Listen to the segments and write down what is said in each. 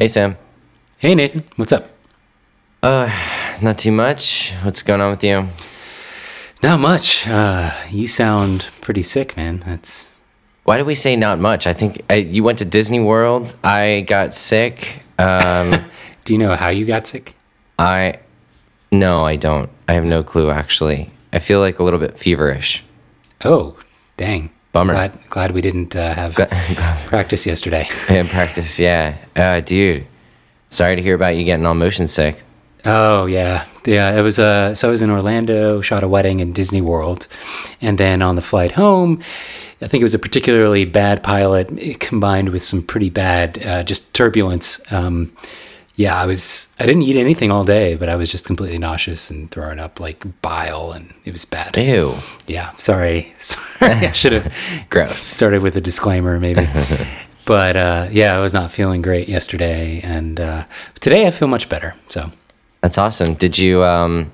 Hey, Sam. Hey, Nathan. What's up? Uh, not too much. What's going on with you? Not much. Uh, you sound pretty sick, man. That's Why did we say not much? I think I, you went to Disney World. I got sick. Um, Do you know how you got sick? I no, I don't. I have no clue actually. I feel like a little bit feverish. Oh, dang. Bummer. Glad, glad we didn't uh, have practice yesterday. In practice, yeah. Uh, dude, sorry to hear about you getting all motion sick. Oh yeah, yeah. It was uh, so I was in Orlando, shot a wedding in Disney World, and then on the flight home, I think it was a particularly bad pilot eh, combined with some pretty bad uh, just turbulence. Um, yeah, I was. I didn't eat anything all day, but I was just completely nauseous and throwing up like bile, and it was bad. Ew. Yeah, sorry. Sorry, I should have Gross. started with a disclaimer maybe. but uh, yeah, I was not feeling great yesterday, and uh, today I feel much better. So That's awesome. Did you um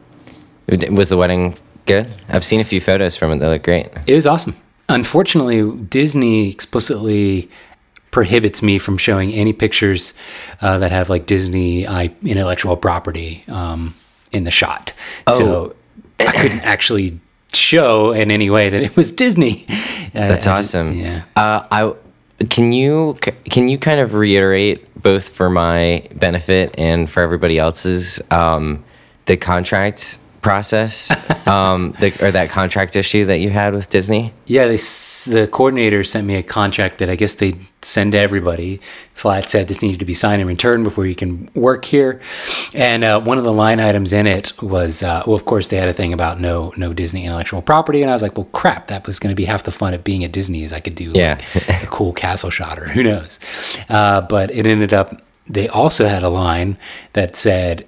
was the wedding good? I've seen a few photos from it. They look great. it was awesome. Unfortunately, Disney explicitly prohibits me from showing any pictures uh, that have like Disney I, intellectual property um, in the shot. So I couldn't actually show in any way that it was Disney. Uh, That's I just- awesome. yeah. Uh, I can you can you kind of reiterate both for my benefit and for everybody else's um, the contract process um, the, or that contract issue that you had with Disney? Yeah, they, the coordinator sent me a contract that I guess they send to everybody. Flat said this needed to be signed and returned before you can work here. And uh, one of the line items in it was, uh, well, of course, they had a thing about no no Disney intellectual property, and I was like, well, crap, that was going to be half the fun of being at Disney is I could do Yeah. like, a cool castle shot or who knows. Uh, but it ended up they also had a line that said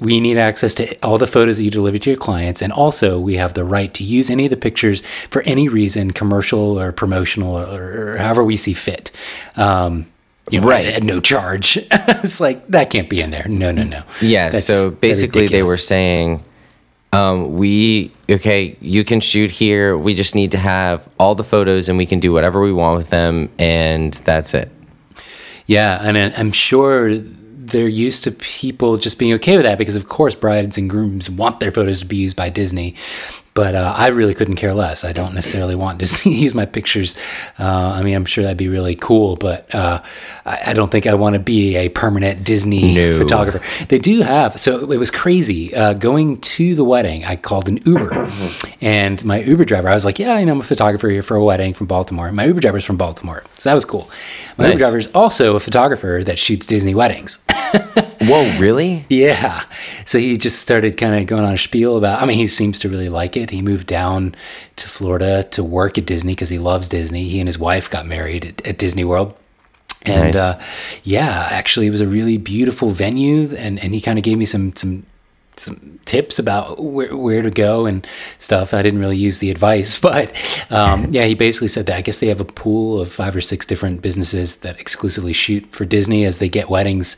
we need access to all the photos that you deliver to your clients and also we have the right to use any of the pictures for any reason commercial or promotional or, or however we see fit um, you know, Right. at, at no charge it's like that can't be in there no no no Yeah. That's- so basically, they were saying, um, we okay, you can shoot here. We just need to have all the photos, and we can do whatever we want with them, and that's it. Yeah, and I- I'm sure they're used to people just being okay with that because, of course, brides and grooms want their photos to be used by Disney. But uh, I really couldn't care less. I don't necessarily want Disney to use my pictures. Uh, I mean, I'm sure that'd be really cool, but uh, I, I don't think I want to be a permanent Disney No. photographer. They do have, so it was crazy. Uh, going to the wedding, I called an Uber, and my Uber driver, I was like, Yeah, you know, I'm a photographer here for a wedding from Baltimore. My Uber driver's from Baltimore, so that was cool. My Uber Nice. driver is also a photographer that shoots Disney weddings. Whoa, really? Yeah. So he just started kind of going on a spiel about, I mean, he seems to really like it. He moved down to Florida to work at Disney because he loves Disney. He and his wife got married at, at Disney World. And Nice. uh, yeah, actually, it was a really beautiful venue. And, and he kind of gave me some, some, some tips about where, where to go and stuff. I didn't really use the advice, but um, yeah, he basically said that I guess they have a pool of five or six different businesses that exclusively shoot for Disney as they get weddings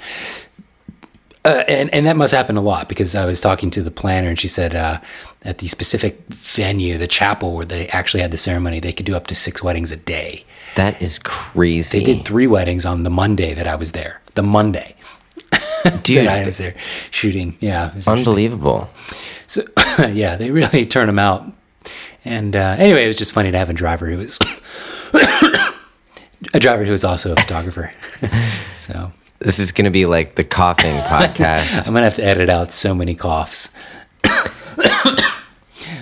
uh, and and that must happen a lot because I was talking to the planner and she said uh, at the specific venue, the chapel where they actually had the ceremony, they could do up to six weddings a day. That is crazy. They did three weddings on the Monday that I was there. The Monday Dude, that I was there shooting. Yeah, unbelievable. So yeah, they really turn them out. And uh, anyway, it was just funny to have a driver who was a driver who was also a photographer. so This is going to be like the coughing podcast. I'm gonna have to edit out so many coughs.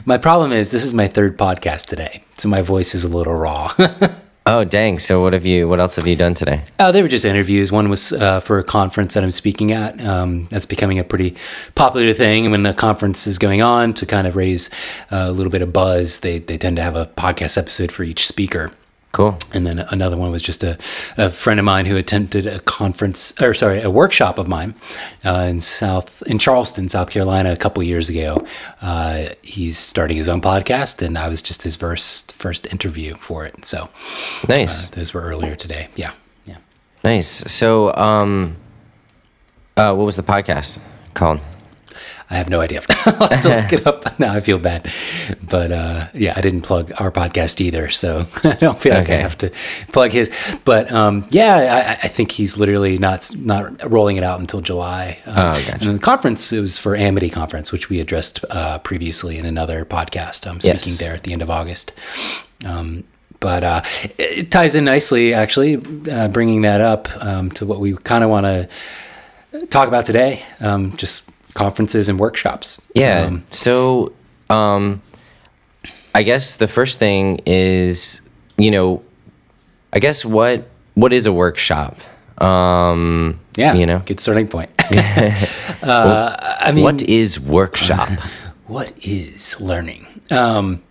my problem is this is my third podcast today, so my voice is a little raw. oh, dang. So what have you, what else have you done today? uh, they were just interviews. One was uh, for a conference that I'm speaking at. Um, that's becoming a pretty popular thing. When the conference is going on, to kind of raise uh, a little bit of buzz, they they tend to have a podcast episode for each speaker. Cool. And then another one was just a, a friend of mine who attended a conference, or sorry, a workshop of mine uh, in South in Charleston, South Carolina, a couple years ago. Uh, he's starting his own podcast, and I was just his first first interview for it. So Nice. uh, those were earlier today. Yeah, yeah. nice. So, um, uh, what was the podcast called? I have no idea. I'll have to look it up. Now I feel bad, but uh, yeah, I didn't plug our podcast either, so I don't feel like I have to plug his. But um, yeah, I, I think he's literally not not rolling it out until July. Um, Oh, gotcha. And the conference it was for Amity Conference, which we addressed uh, previously in another podcast. I'm speaking Yes. there at the end of August. Um, but uh, it, it ties in nicely, actually, uh, bringing that up um, to what we kind of want to talk about today. Um, just conferences and workshops. Yeah. Um, so, um, I guess the first thing is, you know, I guess what what is a workshop? Um, yeah. You know, good starting point. uh, I mean, what is workshop? what is learning? Um,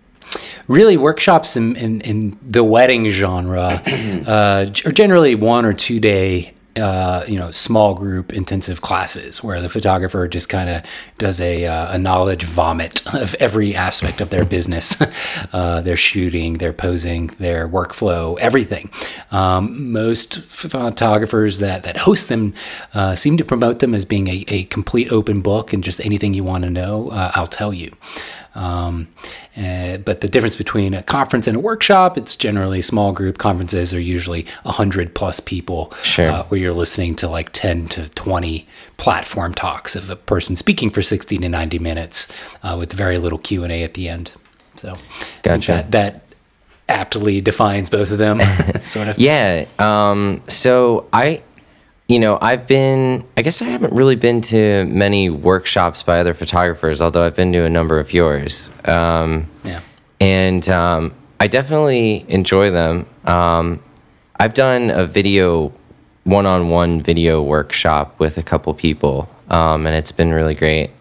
really, workshops in, in, in the wedding genre uh, are generally one or two day, uh, you know, small group intensive classes where the photographer just kind of does a, uh, a knowledge vomit of every aspect of their business, uh, their shooting, their posing, their workflow, everything. Um, most photographers that, that host them uh, seem to promote them as being a, a complete open book and just anything you want to know, uh, I'll tell you. Um, uh, but the difference between a conference and a workshop, it's generally small group. Conferences are usually 100 plus people, Sure. uh, where you're listening to like 10 to 20 platform talks of a person speaking for 60 to 90 minutes uh, with very little Q&A at the end. So Gotcha. that, that aptly defines both of them, sort of. Yeah. Um, so I, you know, I've been, I guess I haven't really been to many workshops by other photographers, although I've been to a number of yours. Um, Yeah. and um, I definitely enjoy them. Um, I've done a video, one on one video workshop with a couple people, um, and it's been really great.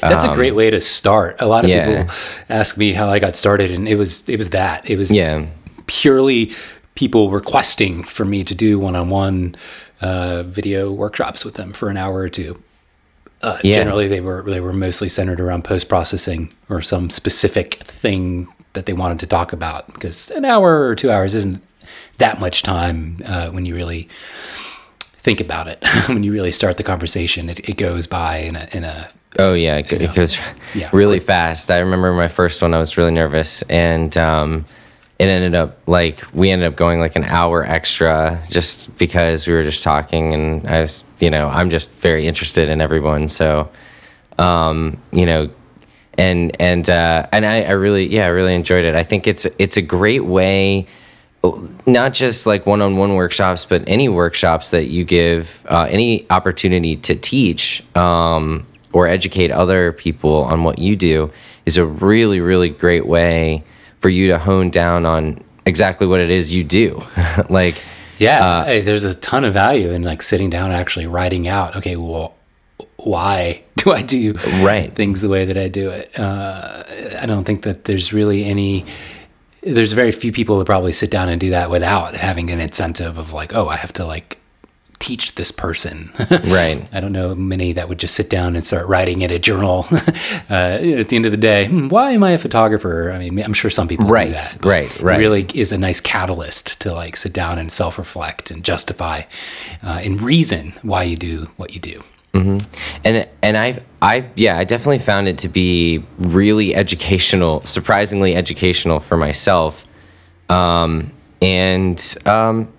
That's a great way to start. A lot of Um, yeah. people ask me how I got started, and it was it was that. It was Yeah. purely people requesting for me to do one-on-one uh, video workshops with them for an hour or two. Uh, Yeah. Generally, they were they were mostly centered around post processing or some specific thing that they wanted to talk about. Because an hour or two hours isn't that much time uh, when you really think about it. when you really start the conversation, it, it goes by in a in a Oh yeah, it, it goes Yeah. really fast. I remember my first one. I was really nervous, and um, it ended up like we ended up going like an hour extra just because we were just talking, and I was, you know, I'm just very interested in everyone, so um, you know, and and uh, and I, I really, yeah, I really enjoyed it. I think it's it's a great way not just like one-on-one workshops but any workshops that you give uh, any opportunity to teach um, or educate other people on what you do is a really really great way for you to hone down on exactly what it is you do like Yeah, Uh, hey, there's a ton of value in like sitting down and actually writing out. Okay, well, why do I do Right. things the way that I do it? Uh, I don't think that there's really any. There's very few people that probably sit down and do that without having an incentive of like, oh, I have to like teach this person. Right. I don't know many that would just sit down and start writing in a journal. uh, at the end of the day, "Hmm, why am I a photographer? I mean, I'm sure some people Right, do that. right, it right. really is a nice catalyst to like sit down and self-reflect and justify uh, and reason why you do what you do. And and I've I've yeah I definitely found it to be really educational, surprisingly educational for myself, um, and um,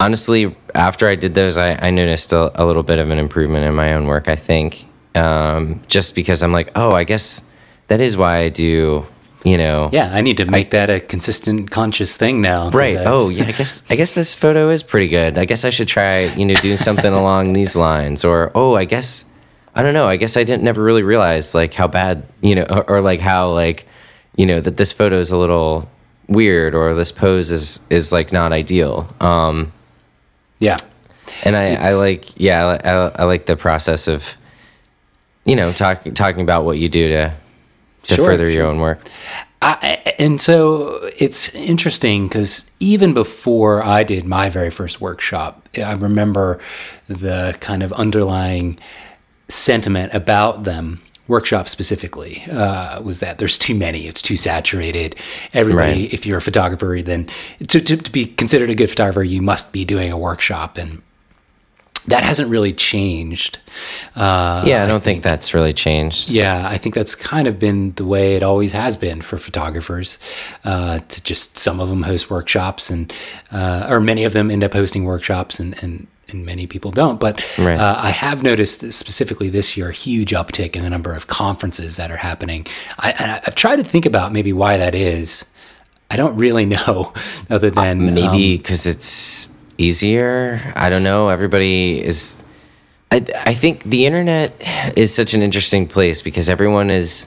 honestly, after I did those, I, I noticed a, a little bit of an improvement in my own work. I think um, just because I'm like, oh, I guess that is why I do, you know, Yeah, I need to make that a consistent, conscious thing now Right. I've- Oh, yeah. I guess I guess this photo is pretty good. I guess I should try, you know, doing something along these lines. Or oh, I guess I don't know. I guess I didn't never really realize like how bad, you know, or, or like how like, you know, that this photo is a little weird or this pose is is like not ideal. Um, yeah. and I, I like yeah, I, I, I like the process of, you know, talking talking about what you do to to Sure, further your own work. I, and so it's interesting because even before I did my very first workshop, I remember the kind of underlying sentiment about them workshop specifically uh, was that there's too many it's too saturated everybody Right. if you're a photographer then to, to, to be considered a good photographer you must be doing a workshop and that hasn't really changed. Uh, yeah, I don't think, that's really changed. yeah, I think that's kind of been the way it always has been for photographers. Uh, to just some of them host workshops, and uh, or many of them end up hosting workshops, and and, and many people don't. But Right. uh, I have noticed specifically this year a huge uptick in the number of conferences that are happening. I, and I- I've tried to think about maybe why that is. I don't really know, other than um, Maybe because it's easier. I don't know. Everybody is. I I think the internet is such an interesting place because everyone is.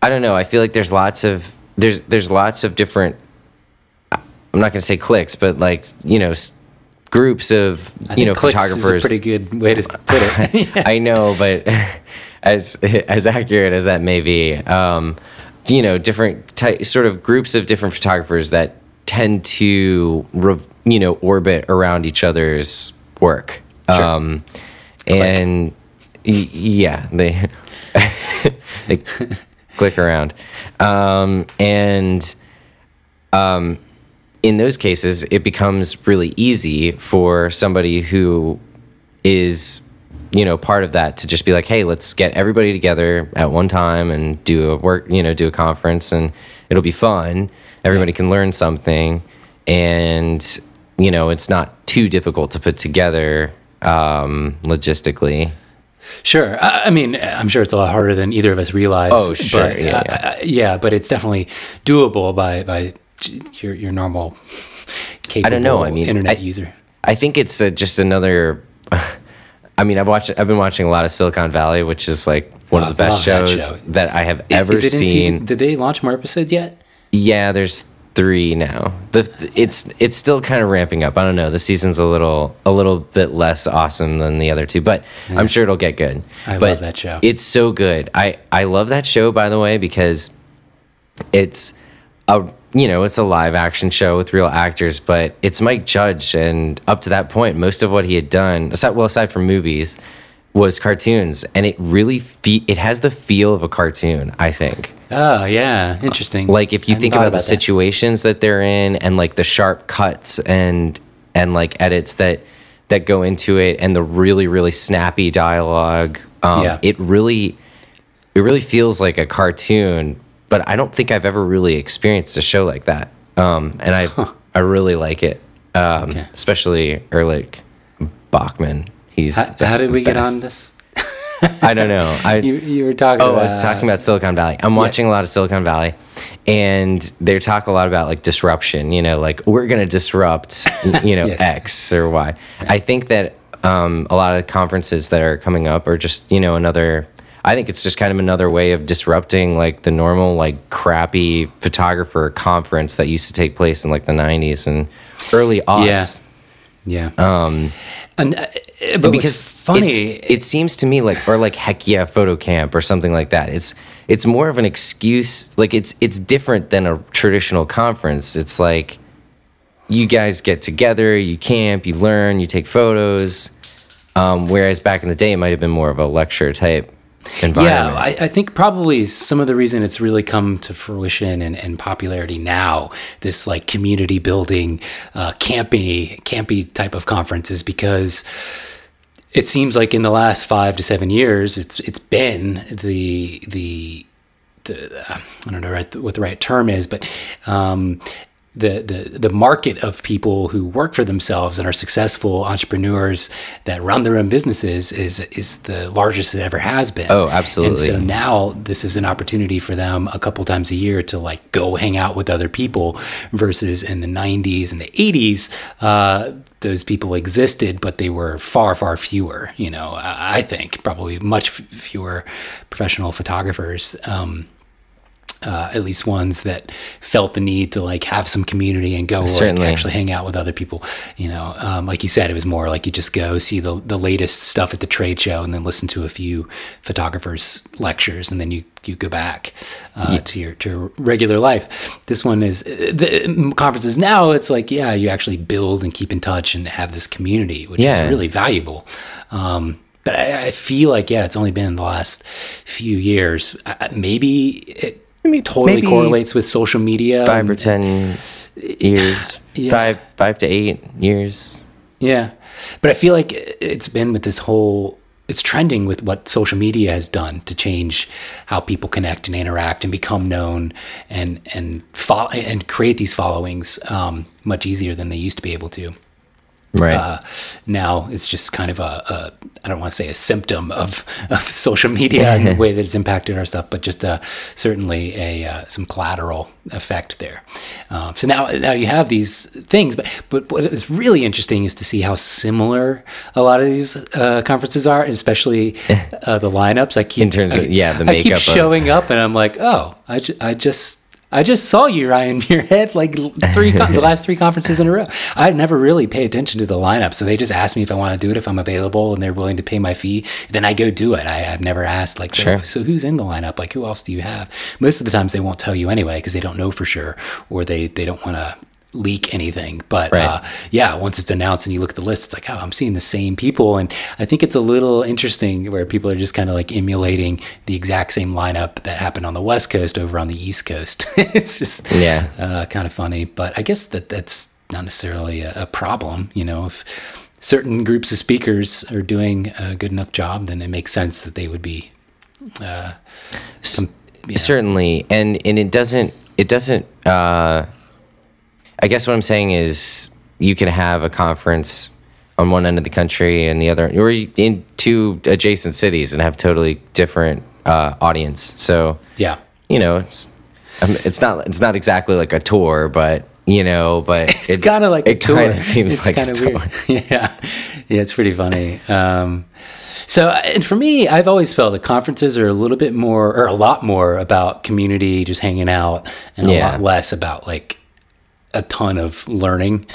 I don't know. I feel like there's lots of there's there's lots of different. I'm not going to say clicks, but like you know, s- groups of you know photographers. Pretty good way to put it. I know, but as as accurate as that may be, um, you know, different ty- sort of groups of different photographers that tend to, you know, orbit around each other's work. Sure. Um, and y- yeah, they they click around, um, and um, in those cases, it becomes really easy for somebody who is you know part of that to just be like hey let's get everybody together at one time and do a work you know do a conference and it'll be fun everybody can learn something and you know it's not too difficult to put together um logistically Sure. I, I mean, I'm sure it's a lot harder than either of us realize. Oh, sure. But, Yeah, uh, yeah. uh, yeah, but it's definitely doable by by your your normal capable i don't know i mean internet I, user. I think it's uh, just another i mean i've watched i've been watching a lot of silicon valley which is like one of the best love that shows show. that i have ever Is it in seen season? Did they launch more episodes yet? Yeah, there's three now. The it's it's still kind of ramping up. I don't know. The season's a little a little bit less awesome than the other two, but I'm sure it'll get good. I but love that show. It's so good. I I love that show by the way because it's a you know it's a live action show with real actors, but it's Mike Judge, and up to that point, most of what he had done, aside well aside from movies, was cartoons, and it really fe- it has the feel of a cartoon. I think Oh yeah, interesting. like if you think thought about, the that. situations that they're in and like the sharp cuts and and like edits that that go into it and the really really snappy dialogue um, Yeah. it really it really feels like a cartoon but i don't think i've ever really experienced a show like that um, and i i really like it um, Okay. especially erlich bachman he's How, how did we get on this? i don't know i You you were talking. Oh, about, I was talking about Silicon Valley. I'm watching a lot of Silicon Valley, and they talk a lot about like disruption. You know, like we're going to disrupt, you know, Yes. X or Y. I think that um, a lot of the conferences that are coming up are just you know another. I think it's just kind of another way of disrupting like the normal like crappy photographer conference that used to take place in like the 90s and early aughts. Yeah. Um. And uh, but because funny. it seems to me like or like heck yeah photo camp or something like that it's it's more of an excuse like it's it's different than a traditional conference it's like you guys get together you camp you learn you take photos um, whereas back in the day it might have been more of a lecture type environment. Yeah, I, I think probably some of the reason it's really come to fruition and, and popularity now, this like community building, uh, campy, campy type of conference is because it seems like in the last five to seven years, it's it's been the the the I don't know what the right term is, but um, the the the market of people who work for themselves and are successful entrepreneurs that run their own businesses is is the largest it ever has been. Oh, absolutely. And so now this is an opportunity for them a couple times a year to like go hang out with other people versus in the 90s and the 80s uh, those people existed but they were far far fewer you know i think probably much fewer professional photographers um, uh, at least ones that felt the need to like have some community and go like, Certainly. actually hang out with other people. You know, um, like you said, it was more like you just go see the the latest stuff at the trade show and then listen to a few photographers' lectures, and then you you go back uh, to your to your regular life. This one is uh, the conferences now. It's like yeah, you actually build and keep in touch and have this community, which Yeah. is really valuable. Um, but I, I feel like yeah, it's only been the last few years. Maybe it totally maybe correlates with social media. five or ten years Yeah. five five to eight years Yeah. but I feel like it's been with this whole it's trending with what social media has done to change how people connect and interact and become known and and follow and create these followings um, much easier than they used to be able to. Right. Uh, now it's just kind of a, a I don't want to say a symptom of, of social media and the way that it's impacted our stuff, but just uh, certainly a uh, some collateral effect there. Um, so now now you have these things, but but what is really interesting is to see how similar a lot of these uh, conferences are, especially uh, the lineups. I keep In terms of- yeah, the I keep makeup of- showing up, and I'm like, oh, I, ju- I just. I just saw you, Ryan Muirhead, like three con- the last three conferences in a row. I never really pay attention to the lineup, so they just ask me if I want to do it, if I'm available, and they're willing to pay my fee. Then I go do it. I, have never asked like, so, Sure. so who's in the lineup? Like, who else do you have? Most of the times they won't tell you anyway because they don't know for sure, or they they don't want to leak anything. But Right. uh, yeah, once it's announced and you look at the list, it's like, oh, I'm seeing the same people. And I think it's a little interesting where people are just kind of like emulating the exact same lineup that happened on the West Coast over on the East Coast. it's just Yeah. uh, kind of funny. But I guess that that's not necessarily a, a problem. You know, if certain groups of speakers are doing a good enough job, then it makes sense that they would be. Uh, yeah. certainly and and it doesn't it doesn't uh i guess what i'm saying is you can have a conference on one end of the country and the other or in two adjacent cities and have totally different uh audience so yeah. you know it's um, it's not it's not exactly like a tour but you know but It's kind of like a it kind of seems it's like a kinda tour weird. yeah, yeah, it's pretty funny. Um, so, and for me, I've always felt that conferences are a little bit more, or a lot more, about community, just hanging out, and a Yeah. lot less about like a ton of learning,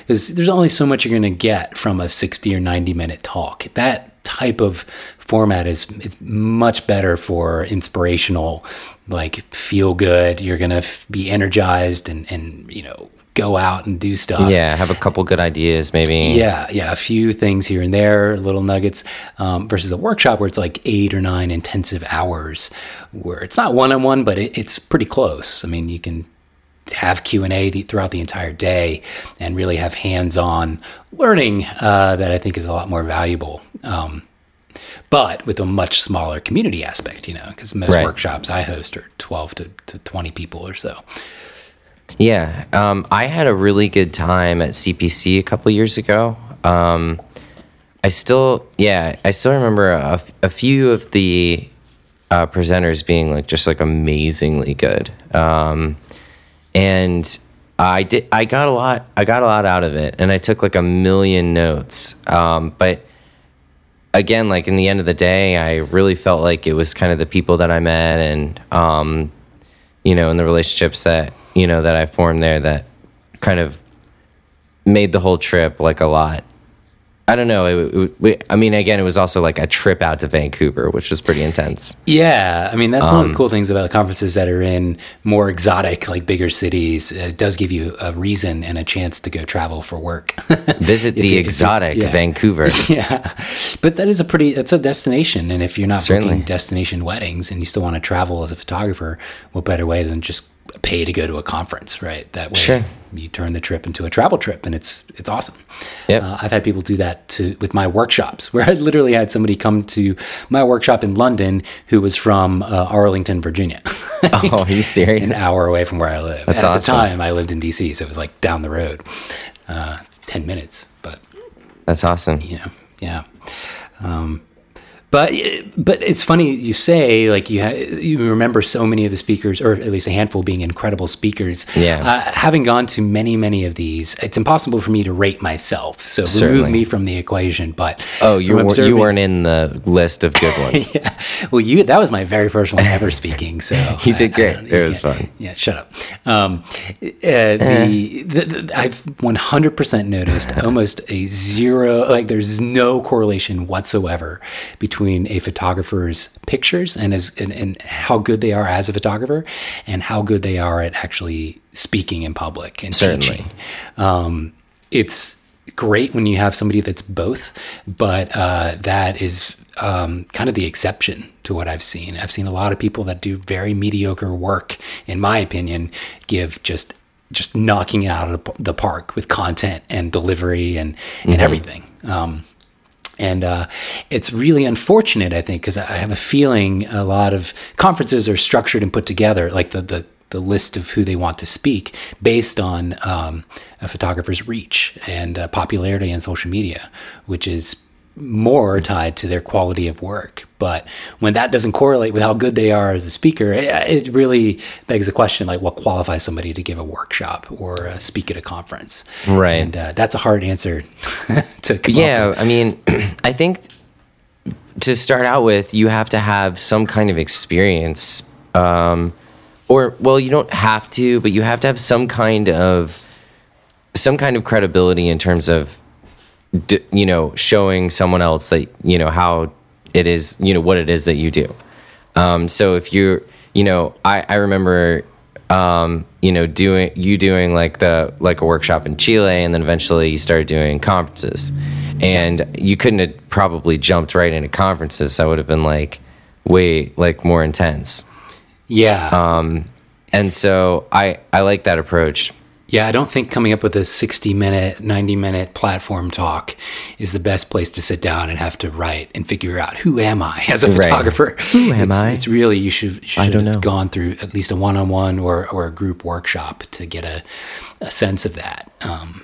because there's only so much you're going to get from a 60 or 90 minute talk. That type of format is it's much better for inspirational, like feel good. You're going to f- be energized and and you know go out and do stuff. yeah have a couple good ideas maybe Yeah, yeah, a few things here and there, little nuggets, um, versus a workshop where it's like eight or nine intensive hours, where it's not one on one, but it, it's pretty close. I mean, you can have Q and A throughout the entire day and really have hands on learning uh, that I think is a lot more valuable. Um, but with a much smaller community aspect, you know, because most Right. workshops I host are 12 to, to 20 people or so. Yeah, um, I had a really good time at CPC a couple years ago. Um, I still, yeah, I still remember a, a few of the uh, presenters being like just like amazingly good, um, and I did. I got a lot. I got a lot out of it, and I took like a million notes. Um, but again, like in the end of the day, I really felt like it was kind of the people that I met and um, you know, and the relationships that you know that I formed there that kind of made the whole trip like a lot. I don't know. It, it, we- I mean, again, it was also like a trip out to Vancouver, which was pretty intense. Yeah, I mean that's one Um, of the cool things about the conferences that are in more exotic, like bigger cities. It does give you a reason and a chance to go travel for work. Visit the you- if you- exotic yeah. Vancouver. yeah, but that is a pretty. That's a destination, and if you're not Certainly. booking destination weddings and you still want to travel as a photographer, what better way than just pay to go to a conference, right? That way, Sure. you turn the trip into a travel trip, and it's it's awesome. Yep. Uh, I've had people do that to with my workshops, where I literally had somebody come to my workshop in London who was from uh, Arlington, Virginia. oh, are you serious? an hour away from where I live. That's At awesome. the time, I lived in DC, so it was like down the road, uh, ten minutes. But That's awesome. Yeah, yeah. Um, but but it's funny you say like you ha- you remember so many of the speakers, or at least a handful, being incredible speakers. Yeah. Uh, having gone to many many of these, it's impossible for me to rate myself. So remove me from the equation. But Oh, you were, you observing- weren't in the list of good ones. yeah. Well, you that was my very first one ever speaking. So You did I- great. It was yeah, fun. Yeah, shut up. Um, uh, the, the, the I've 100% noticed almost a zero. Like there's no correlation whatsoever between a photographer's pictures and as and, and how good they are as a photographer and how good they are at actually speaking in public and Certainly. teaching. Um, it's great when you have somebody that's both, but uh, that is um, kind of the exception to what I've seen. I've seen a lot of people that do very mediocre work, in my opinion, give just just knocking it out of the park with content and delivery and and everything. Um, and uh, it's really unfortunate, I think, because I have a feeling a lot of conferences are structured and put together, like the the, the list of who they want to speak, based on um, a photographer's reach and uh, popularity on social media, which is more tied to their quality of work. But when that doesn't correlate with how good they are as a speaker, it, it really begs the question like, what qualifies somebody to give a workshop or uh, speak at a conference? Right. And uh, that's a hard answer to Yeah. I mean, I think to start out with, you have to have some kind of experience, um, or well, you don't have to, but you have to have some kind of some kind of credibility in terms of d- you know showing someone else that you know how it is, you know what it is that you do. Um, so if you're, you know, I, I remember, um, you know, doing you doing like the like a workshop in Chile, and then eventually you started doing conferences, and you couldn't have probably jumped right into conferences. That would have been like way like more intense. Yeah. Um, and so I I like that approach. Yeah, I don't think coming up with a 60 minute, 90 minute platform talk is the best place to sit down and have to write and figure out who am I as a Right. photographer. Who am it's, I? It's really, you should, you should have know. gone through at least a one on one or or a group workshop to get a, a sense of that. Um,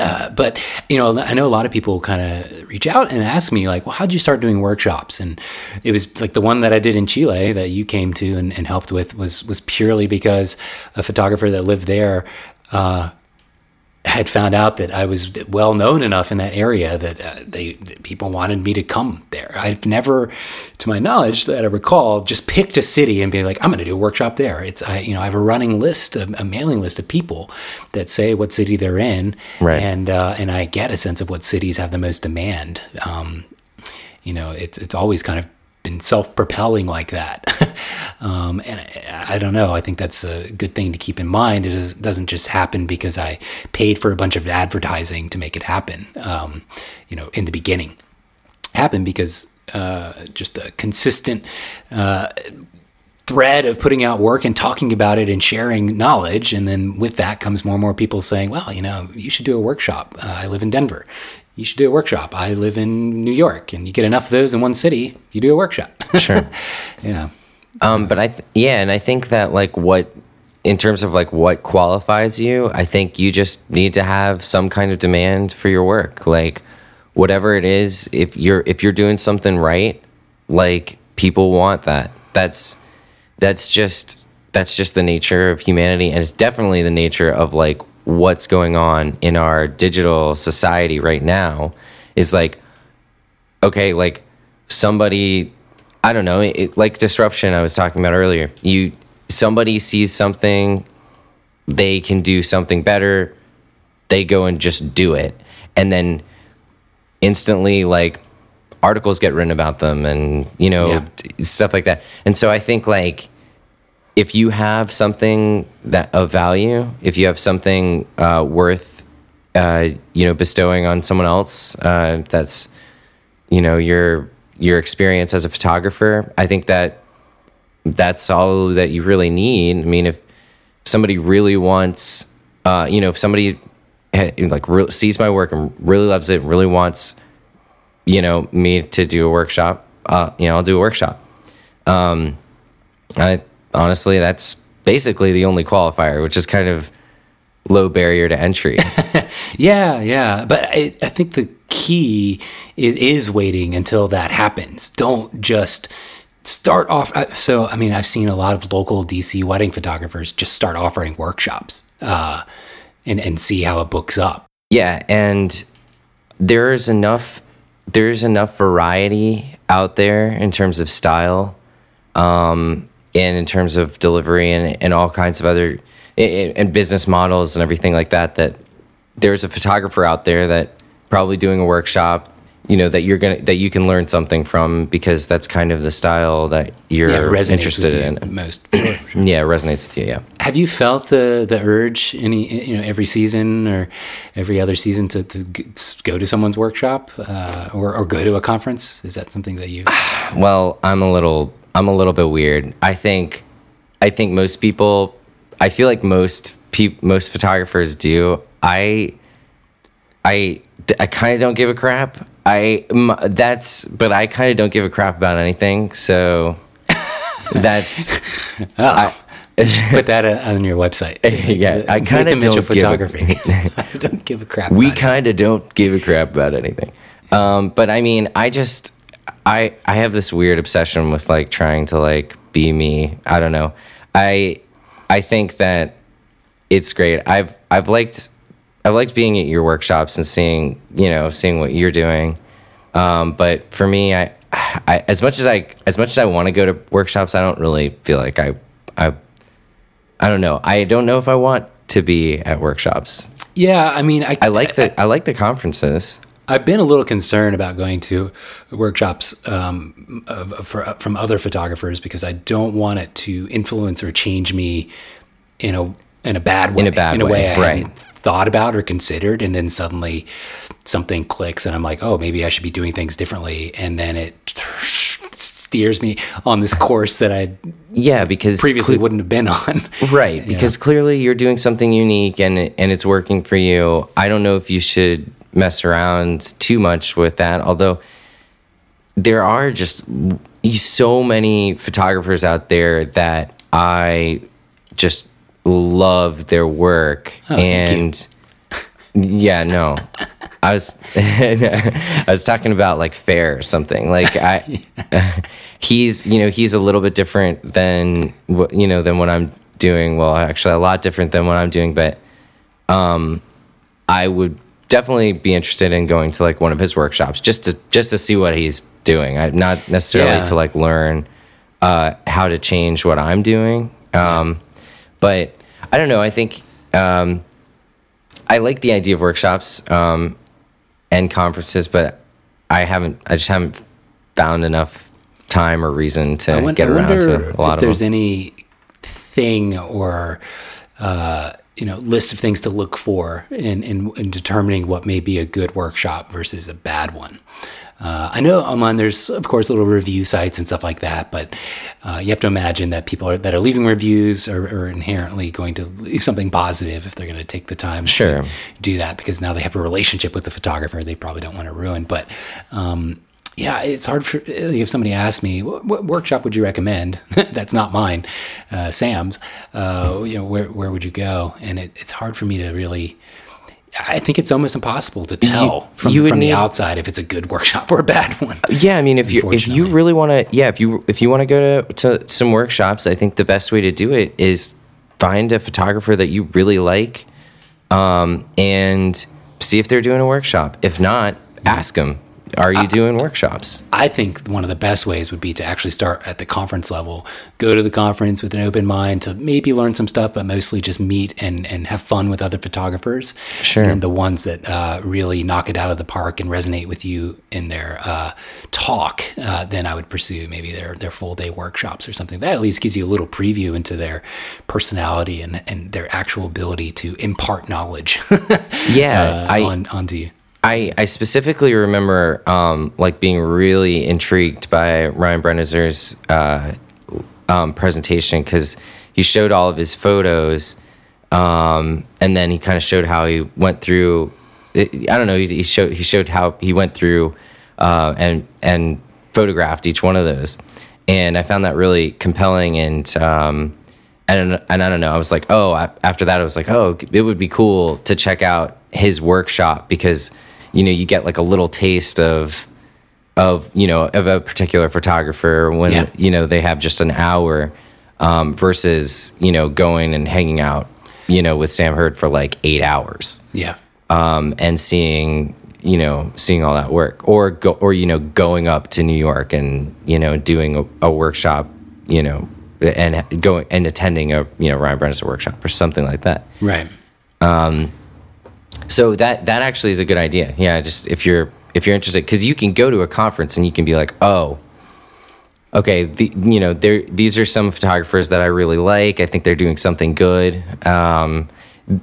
uh, but you know, I know a lot of people kind of reach out and ask me like, "Well, how'd you start doing workshops?" And it was like the one that I did in Chile that you came to and, and helped with was was purely because a photographer that lived there uh, had found out that I was well known enough in that area that uh, they that people wanted me to come there. I've never, to my knowledge, that I recall, just picked a city and be like, I'm going to do a workshop there. It's I, you know, I have a running list, a, a mailing list of people that say what city they're in, Right. and uh, and I get a sense of what cities have the most demand. Um, you know, it's it's always kind of been self-propelling like that. um, and I, I don't know. I think that's a good thing to keep in mind. It is, doesn't just happen because I paid for a bunch of advertising to make it happen. Um, you know, in the beginning, happened because uh, just a consistent. Uh, thread of putting out work and talking about it and sharing knowledge. And then with that comes more and more people saying, well, you know, you should do a workshop. Uh, I live in Denver. You should do a workshop. I live in New York. And you get enough of those in one city, you do a workshop. Sure. yeah. Um, but I, th- yeah, and I think that like what, in terms of like what qualifies you, I think you just need to have some kind of demand for your work. Like whatever it is, if you're if you're doing something right, like people want that. That's that's just that's just the nature of humanity, and it's definitely the nature of like what's going on in our digital society right now. Is like okay, like somebody, I don't know, it, like disruption I was talking about earlier. You somebody sees something, they can do something better, they go and just do it, and then instantly like articles get written about them and you know Yeah. stuff like that. And so I think like if you have something that of value, if you have something uh, worth uh, you know bestowing on someone else, uh, that's you know your your experience as a photographer. I think that that's all that you really need. I mean, if somebody really wants, uh, you know, if somebody eh, like re- sees my work and really loves it, really wants, you know, me to do a workshop, uh, you know, I'll do a workshop. Um, I honestly, that's basically the only qualifier, which is kind of low barrier to entry. Yeah, yeah. But I, I think the key is is waiting until that happens. Don't just start off. So, I mean, I've seen a lot of local DC wedding photographers just start offering workshops uh, and and see how it books up. Yeah, and there's enough there's enough variety out there in terms of style, um, and in terms of delivery and, and all kinds of other and, business models and everything like that. That there's a photographer out there that probably doing a workshop, you know, that you're gonna that you can learn something from because that's kind of the style that you're Yeah, interested you in. most. Sure. Yeah, it resonates with you. Yeah. Have you felt the the urge any you know every season or every other season to, to go to someone's workshop uh, or or go to a conference? Is that something that you? Well, I'm a little I'm a little bit weird. I think I think most people I feel like most peop, most photographers do. I I I kind of don't give a crap. I m- that's but I kind of don't give a crap about anything. So that's Oh, put that on your website. Yeah, I Nathan Mitchell don't give a- photography. I don't give a crap. we kind of don't give a crap about anything. Um, but I mean, I just I I have this weird obsession with like trying to like be me. I don't know. I I think that it's great. I've I've liked I've liked being at your workshops and seeing you know seeing what you're doing. Um, but for me, I, I as much as I as much as I want to go to workshops, I don't really feel like I I I don't know. I don't know if I want to be at workshops. Yeah, I mean, I, I like the I like the conferences. I've been a little concerned about going to workshops um, of, for, from other photographers because I don't want it to influence or change me in a in a bad way. In a bad in a way, way, I right. thought about or considered, and then suddenly something clicks, and I'm like, oh, maybe I should be doing things differently, and then it steers me on this course that I Yeah, because previously cle- wouldn't have been on. right because clearly you're doing something unique and and it's working for you. I don't know if you should mess around too much with that. Although there are just so many photographers out there that I just love their work Oh, and yeah, no. I was I was talking about like fair or something. Like I he's, you know, he's a little bit different than what, you know, than what I'm doing. Well, actually a lot different than what I'm doing, but um I would definitely be interested in going to like one of his workshops just to just to see what he's doing. I not necessarily Yeah. to like learn uh how to change what I'm doing. Um but I don't know, I think um I like the idea of workshops um, and conferences, but I haven't. I just haven't found enough time or reason to I won- get around to a lot of. if of there's them. any thing or uh, you know list of things to look for in, in in determining what may be a good workshop versus a bad one. Uh, I know online there's of course little review sites and stuff like that, but uh, you have to imagine that people are, that are leaving reviews are, are inherently going to leave something positive if they're going to take the time Sure. to do that because now they have a relationship with the photographer they probably don't want to ruin. But um, yeah, it's hard for if somebody asks me what, workshop would you recommend. That's not mine, uh, Sam's. Uh, you know, where where would you go? And it, it's hard for me to really. I think it's almost impossible to tell from, you from the need- outside if it's a good workshop or a bad one. Yeah, I mean, if you if you really want to, yeah, if you if you want to go to, to some workshops, I think the best way to do it is find a photographer that you really like, um, and see if they're doing a workshop. If not, ask them, "Are you doing workshops?" I think one of the best ways would be to actually start at the conference level, go to the conference with an open mind to maybe learn some stuff, but mostly just meet and, and have fun with other photographers. Sure. And the ones that uh, really knock it out of the park and resonate with you in their uh, talk, uh, then I would pursue maybe their, their full day workshops or something. That at least gives you a little preview into their personality and, and their actual ability to impart knowledge Yeah, uh, I on, onto you. I, I specifically remember um, like being really intrigued by Ryan Brenizer's uh, um, presentation because he showed all of his photos um, and then he kind of showed how he went through. I don't know. He, he showed he showed how he went through uh, and and photographed each one of those, and I found that really compelling and. Um, and and I don't know. I was like, oh, I, after that, I was like, oh, it would be cool to check out his workshop because you know you get like a little taste of of you know of a particular photographer when Yeah. you know they have just an hour um, versus you know going and hanging out you know with Sam Hurd for like eight hours Yeah. um, and seeing you know seeing all that work or go or you know going up to New York and you know doing a, a workshop you know and going and attending a you know Ryan Brenner's workshop or something like that. Right. So that that actually is a good idea. Yeah, just if you're if you're interested, because you can go to a conference and you can be like, oh, okay, the, you know, there these are some photographers that I really like. I think they're doing something good. Um,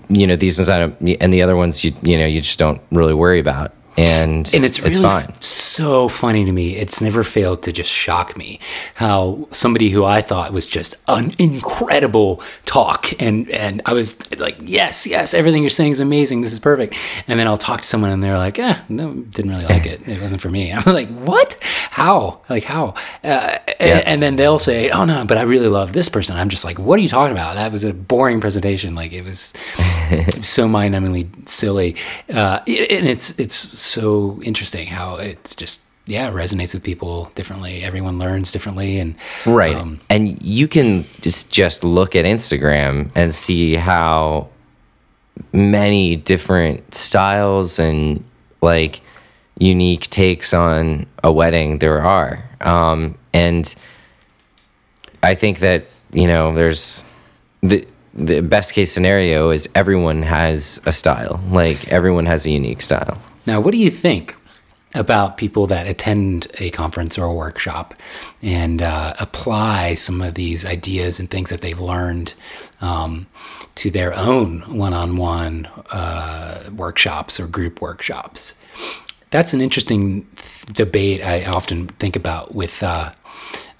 you know, these ones I don't, and the other ones you you know you just don't really worry about. And and it's really it's fine. so funny to me. It's never failed to just shock me how somebody who I thought was just an incredible talk, and and I was like, yes, yes, everything you're saying is amazing. This is perfect. And then I'll talk to someone, and they're like, eh, no, didn't really like it. It wasn't for me. I'm like, what? How? Like how? Uh, and, and then they'll say, oh no, but I really love this person. I'm just like, what are you talking about? That was a boring presentation. Like it was, it was so mind-numbingly silly, uh, and it's it's so interesting how it's just yeah resonates with people differently. Everyone learns differently, and Right. um, and you can just just look at Instagram and see how many different styles and like unique takes on a wedding there are. Um, and I think that, you know, there's the the best case scenario is everyone has a style. Like everyone has a unique style. Now, what do you think about people that attend a conference or a workshop and uh, apply some of these ideas and things that they've learned um, to their own one-on-one uh, workshops or group workshops? That's an interesting th- debate I often think about with, uh,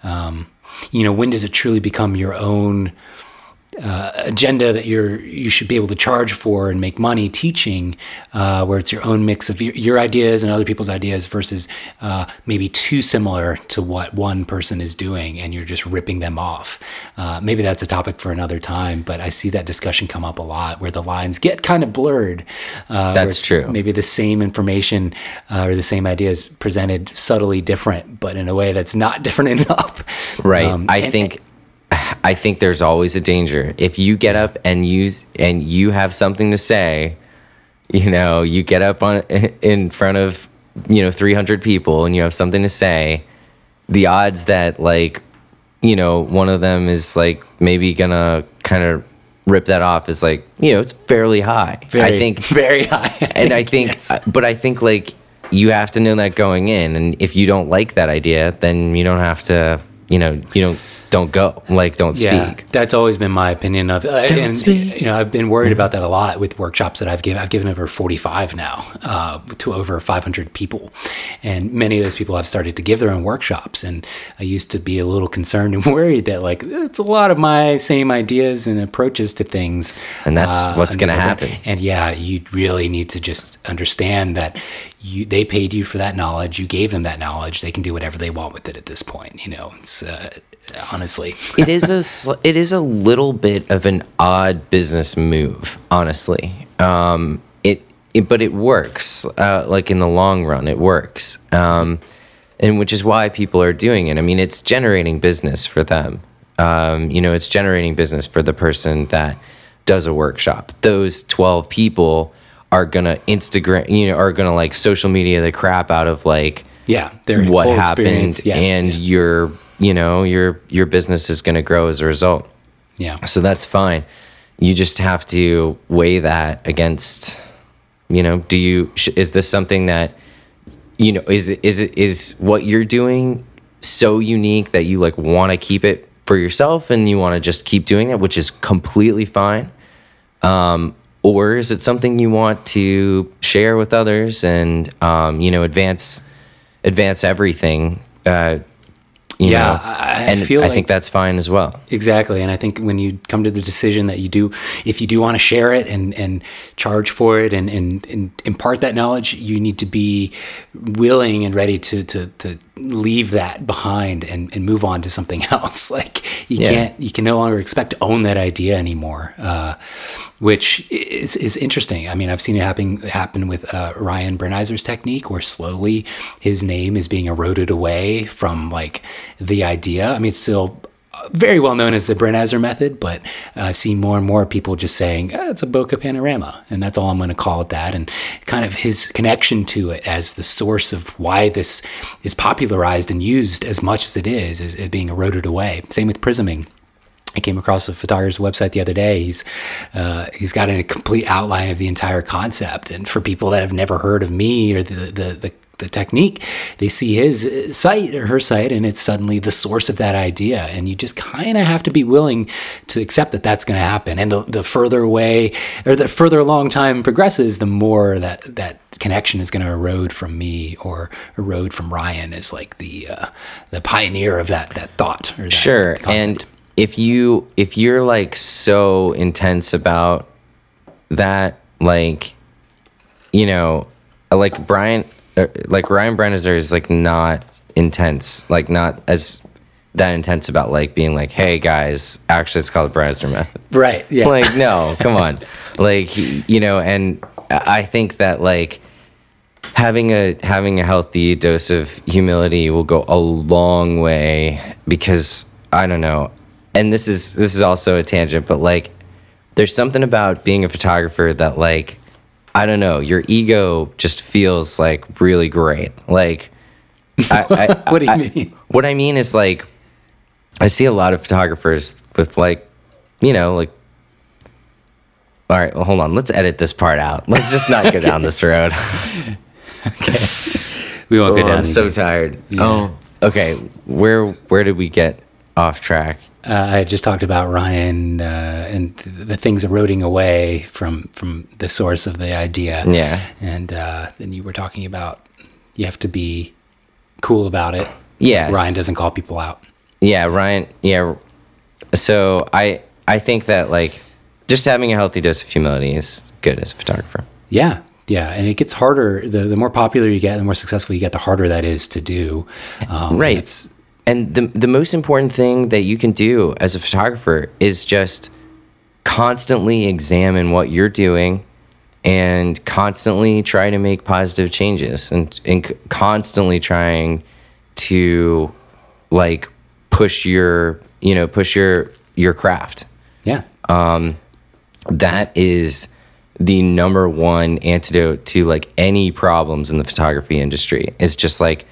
um, you know, when does it truly become your own uh, agenda that you're you should be able to charge for and make money teaching, uh, where it's your own mix of your, your ideas and other people's ideas versus uh, maybe too similar to what one person is doing, and you're just ripping them off. Uh, maybe that's a topic for another time, but I see that discussion come up a lot where the lines get kind of blurred. Uh, That's true. Maybe the same information uh, or the same ideas presented subtly different, but in a way that's not different enough. Right. Um, I and- think I think there's always a danger. If you get up and use and you have something to say, you know, you get up on in front of, you know, 300 people and you have something to say, the odds that like, you know, one of them is like maybe going to kind of rip that off is like, you know, it's fairly high. very, I think very high. and I think, Yes. but I think like you have to know that going in, and if you don't like that idea, then you don't have to, you know, you don't don't go, like don't Yeah, speak. that's always been my opinion of, uh, and speak. you know, I've been worried about that a lot with workshops that I've given. I've given over forty five now uh, to over five hundred people, and many of those people have started to give their own workshops. And I used to be a little concerned and worried that like it's a lot of my same ideas and approaches to things, And that's what's gonna happen. And yeah, you really need to just understand that you they paid you for that knowledge. You gave them that knowledge. They can do whatever they want with it at this point. You know, it's uh, honestly. it is a sl- it is a little bit of an odd business move, honestly. Um, it, it but it works. Uh, like in the long run, it works. Um, and which is why people are doing it. I mean, it's generating business for them. Um, you know, it's generating business for the person that does a workshop. Those twelve people are gonna Instagram, you know, are gonna like social media the crap out of like Yeah, what happened yes, and yeah. your you know your your business is going to grow as a result. Yeah. so that's fine. You just have to weigh that against you know do you sh- is this something that you know is it is it is what you're doing so unique that you like want to keep it for yourself and you want to just keep doing it which is completely fine? Um, or is it something you want to share with others and um, you know advance advance everything uh, Yeah, know I- I and feel I like- think that's fine as well Exactly. And I think when you come to the decision that you do, if you do want to share it and, and charge for it and, and, and impart that knowledge, you need to be willing and ready to, to, to leave that behind and, and move on to something else. Like you Yeah. can't, you can no longer expect to own that idea anymore. Uh, which is, is interesting. I mean, I've seen it happen, happen with uh, Ryan Brenizer's technique where slowly his name is being eroded away from like the idea. I mean, it's still very well known as the Brenizer method, but I've seen more and more people just saying "Ah, it's a bokeh panorama, and that's all I'm going to call it that. And kind of his connection to it as the source of why this is popularized and used as much as it is is, is being eroded away. Same with prisming. I came across a photographer's website the other day. He's uh, he's got a complete outline of the entire concept, and for people that have never heard of me or the the the, the technique, they see his uh, site or her site, and it's suddenly the source of that idea. And you just kind of have to be willing to accept that that's going to happen. And the, the further away or the further along time progresses, the more that that connection is going to erode from me or erode from Ryan as like the uh, the pioneer of that that thought. Or that sure concept. and if you if you're like so intense about that like you know like brian Uh, like ryan brenizer is like not intense like not as that intense about like being like hey guys actually it's called the brenizer method. Right, yeah, like no come on. Like you know and i think that like having a having a healthy dose of humility will go a long way because i don't know and this is this is also a tangent but like there's something about being a photographer that like i don't know your ego just feels like really great like I, I, What do you I- mean? what i mean is like i see a lot of photographers with like you know like all right well hold on let's edit this part out let's just not go down this road okay. we won't Oh, go down. I'm so tired. Oh, okay. Where where did we get off track? Uh, I just talked about Ryan uh, and th- the things eroding away from from the source of the idea. Yeah. and uh, then you were talking about you have to be cool about it. Yeah, Ryan doesn't call people out. Yeah, Ryan. Yeah. So I I think that like just having a healthy dose of humility is good as a photographer. Yeah, yeah, and it gets harder. The the more popular you get, the more successful you get, the harder that is to do. Um, Right. It's, And the the most important thing that you can do as a photographer is just constantly examine what you're doing and constantly try to make positive changes and, and constantly trying to like push your you know push your your craft. Yeah, Um that is the number one antidote to like any problems in the photography industry. Is just like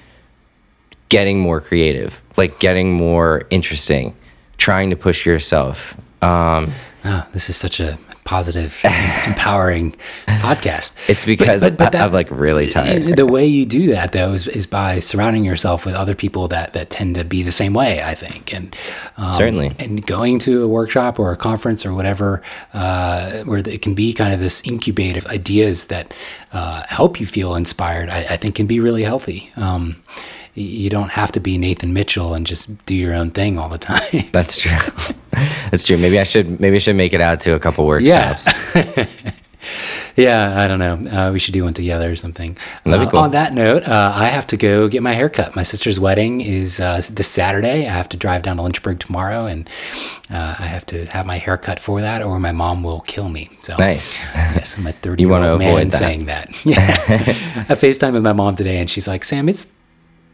getting more creative like getting more interesting trying to push yourself um oh, this is such a positive, empowering podcast. it's because but- but I, that- i'm like really tired the way you do that though is, is by surrounding yourself with other people that that tend to be the same way i think and um, Certainly. and going to a workshop or a conference or whatever uh, where it can be kind of this incubator of ideas that uh, help you feel inspired I, I think can be really healthy um, you don't have to be nathan mitchell and just do your own thing all the time that's true that's true maybe i should maybe i should make it out to a couple workshops Yeah, yeah, I don't know. Uh, we should do one together or something. That'd be Uh, cool. On that note, uh, I have to go get my hair cut. My sister's wedding is uh, this Saturday. I have to drive down to Lynchburg tomorrow, and uh, I have to have my hair cut for that, or my mom will kill me. So Nice. Yes, I'm a 30 year old man that. saying that. Yeah. I FaceTime with my mom today, and she's like, "Sam, it's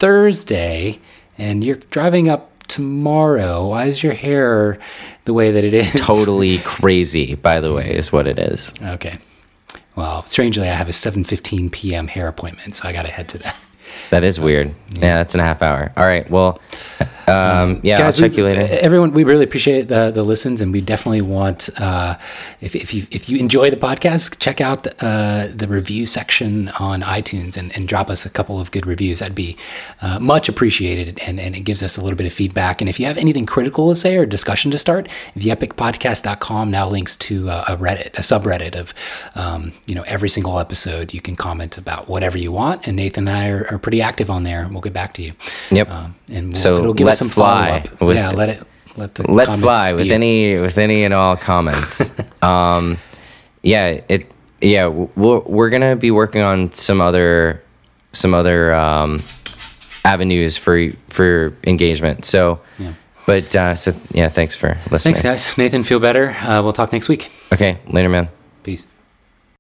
Thursday, and you're driving up." Tomorrow, why is your hair the way that it is? totally crazy by the way is what it is Okay. Well, strangely, I have a 7:15 p.m. hair appointment, so I got to head to that. That is weird yeah that's in a half hour all right well um yeah i'll check we- you later Everyone, we really appreciate the the listens, and we definitely want uh, if if you if you enjoy the podcast, check out uh, the review section on iTunes and, and drop us a couple of good reviews. That'd be uh, much appreciated, and and it gives us a little bit of feedback. And if you have anything critical to say or discussion to start, theepicpodcast.com now links to uh, a Reddit, a subreddit of um, you know every single episode. You can comment about whatever you want, and Nathan and I are, are pretty active on there, we'll get back to you. Yep. Um, and we'll, So it'll give let us some fly with- yeah, let it let the let comments fly with any with any and all comments um yeah it yeah we're, we're gonna be working on some other some other um avenues for for engagement so Yeah. but uh so yeah thanks for listening Thanks, guys. Nathan, feel better. Uh, we'll talk next week. okay later man